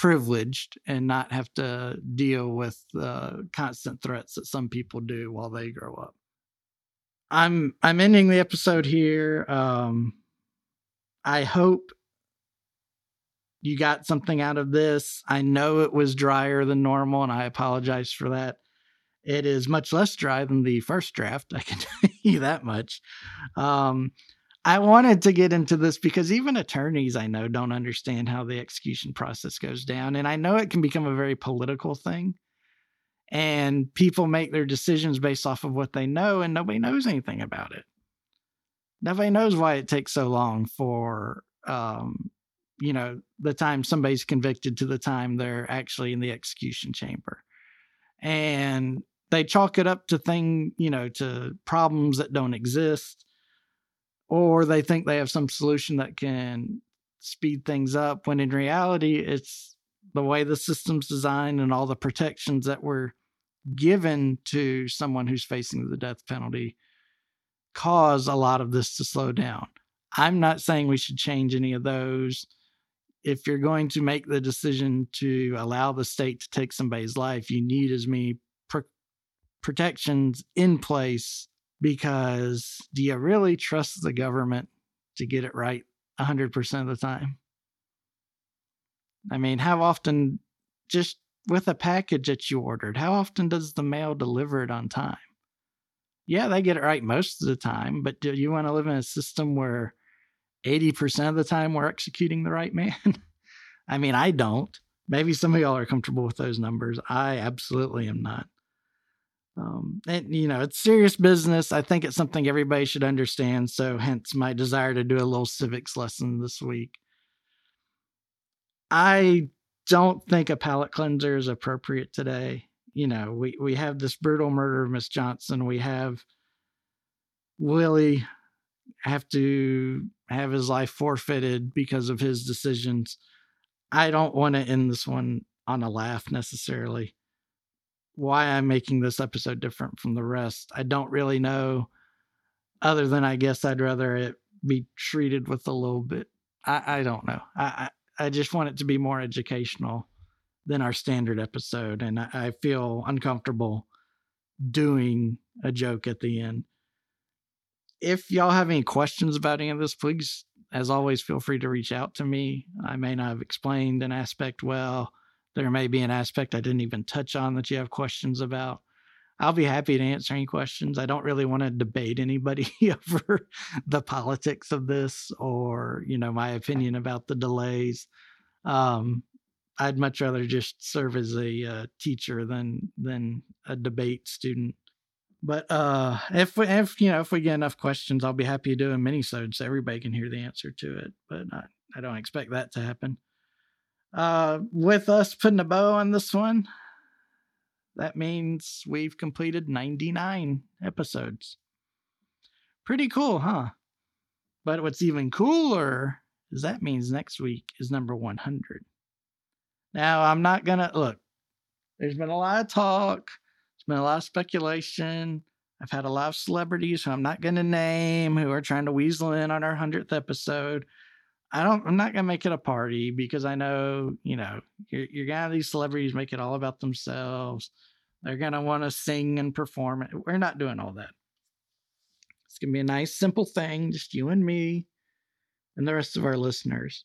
privileged and not have to deal with the constant threats that some people do while they grow up. I'm I'm ending the episode here. Um, I hope you got something out of this. I know it was drier than normal, and I apologize for that. It is much less dry than the first draft. I can [laughs] tell you that much. Um, I wanted to get into this because even attorneys I know don't understand how the execution process goes down. And I know it can become a very political thing. And people make their decisions based off of what they know, and nobody knows anything about it. Nobody knows why it takes so long for, um, you know, the time somebody's convicted to the time they're actually in the execution chamber. And they chalk it up to thing, you know, to problems that don't exist or they think they have some solution that can speed things up when in reality it's the way the system's designed and all the protections that were given to someone who's facing the death penalty cause a lot of this to slow down. I'm not saying we should change any of those. If you're going to make the decision to allow the state to take somebody's life, you need as many pr- protections in place because do you really trust the government to get it right 100% of the time? I mean, how often, just with a package that you ordered, how often does the mail deliver it on time? Yeah, they get it right most of the time, but do you want to live in a system where 80% of the time we're executing the right man? [laughs] I mean, I don't. Maybe some of y'all are comfortable with those numbers. I absolutely am not. Um, and you know, it's serious business. I think it's something everybody should understand. So, hence my desire to do a little civics lesson this week. I don't think a palate cleanser is appropriate today. You know, we we have this brutal murder of Miss Johnson. We have Willie have to have his life forfeited because of his decisions. I don't want to end this one on a laugh necessarily why I'm making this episode different from the rest. I don't really know, other than I guess I'd rather it be treated with a little bit. I, I don't know. I, I, I just want it to be more educational than our standard episode, and I, I feel uncomfortable doing a joke at the end. If y'all have any questions about any of this, please, as always, feel free to reach out to me. I may not have explained an aspect well there may be an aspect I didn't even touch on that you have questions about. I'll be happy to answer any questions. I don't really want to debate anybody [laughs] over the politics of this or, you know, my opinion about the delays. Um, I'd much rather just serve as a uh, teacher than than a debate student. But uh, if we, if you know if we get enough questions, I'll be happy to do a mini so everybody can hear the answer to it. But I, I don't expect that to happen. Uh, with us putting a bow on this one, that means we've completed 99 episodes. Pretty cool, huh? But what's even cooler is that means next week is number 100. Now, I'm not going to look, there's been a lot of talk, there's been a lot of speculation. I've had a lot of celebrities who I'm not going to name who are trying to weasel in on our 100th episode. I don't. I'm not gonna make it a party because I know you know you're you're gonna have these celebrities make it all about themselves. They're gonna want to sing and perform. We're not doing all that. It's gonna be a nice, simple thing, just you and me, and the rest of our listeners.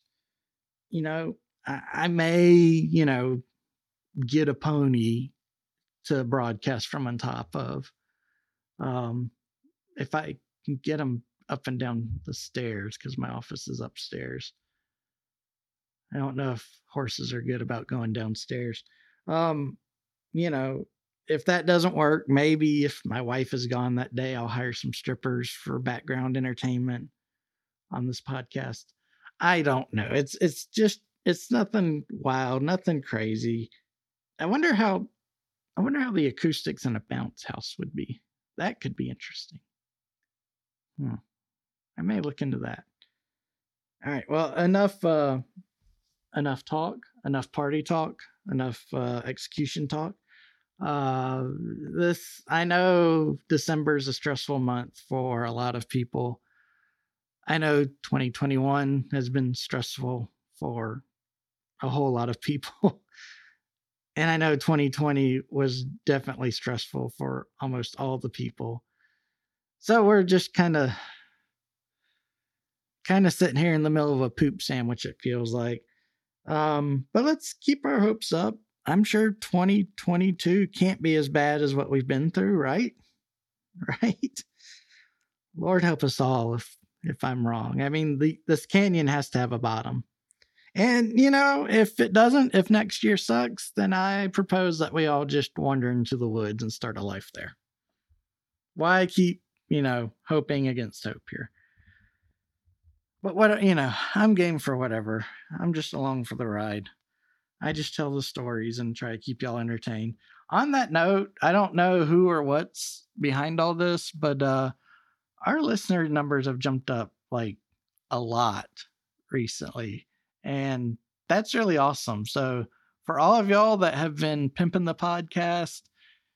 You know, I, I may you know get a pony to broadcast from on top of. Um, if I can get them up and down the stairs because my office is upstairs. I don't know if horses are good about going downstairs. Um, you know, if that doesn't work, maybe if my wife is gone that day, I'll hire some strippers for background entertainment on this podcast. I don't know. It's it's just it's nothing wild, nothing crazy. I wonder how I wonder how the acoustics in a bounce house would be. That could be interesting. Hmm. I may look into that. All right. Well, enough uh enough talk, enough party talk, enough uh execution talk. Uh this I know December is a stressful month for a lot of people. I know 2021 has been stressful for a whole lot of people. [laughs] and I know 2020 was definitely stressful for almost all the people. So we're just kind of kind of sitting here in the middle of a poop sandwich it feels like. Um but let's keep our hopes up. I'm sure 2022 can't be as bad as what we've been through, right? [laughs] Right? Lord help us all if if I'm wrong. I mean, the this canyon has to have a bottom. And, you know, if it doesn't, if next year sucks, then I propose that we all just wander into the woods and start a life there. Why keep, you know, hoping against hope here? But what, you know, I'm game for whatever. I'm just along for the ride. I just tell the stories and try to keep y'all entertained. On that note, I don't know who or what's behind all this, but uh our listener numbers have jumped up like a lot recently and that's really awesome. So, for all of y'all that have been pimping the podcast,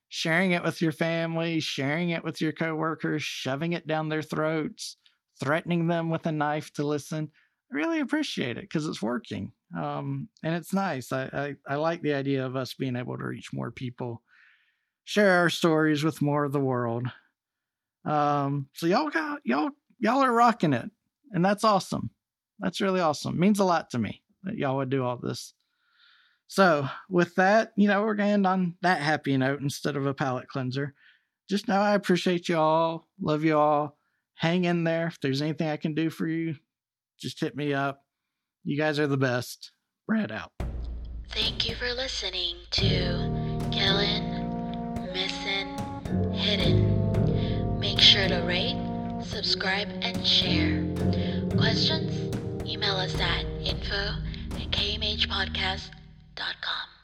sharing it with your family, sharing it with your coworkers, shoving it down their throats, threatening them with a knife to listen, I really appreciate it because it's working. Um, and it's nice. I, I, I like the idea of us being able to reach more people, share our stories with more of the world. Um, so y'all got y'all y'all are rocking it, and that's awesome. That's really awesome. Means a lot to me that y'all would do all this. So, with that, you know, we're to end on that happy note instead of a palate cleanser. Just know I appreciate you all. Love you all. Hang in there. If there's anything I can do for you, just hit me up. You guys are the best. Brad out. Thank you for listening to Killing, Missing, Hidden. Make sure to rate, subscribe, and share. Questions? Email us at info at kmhpodcast.com.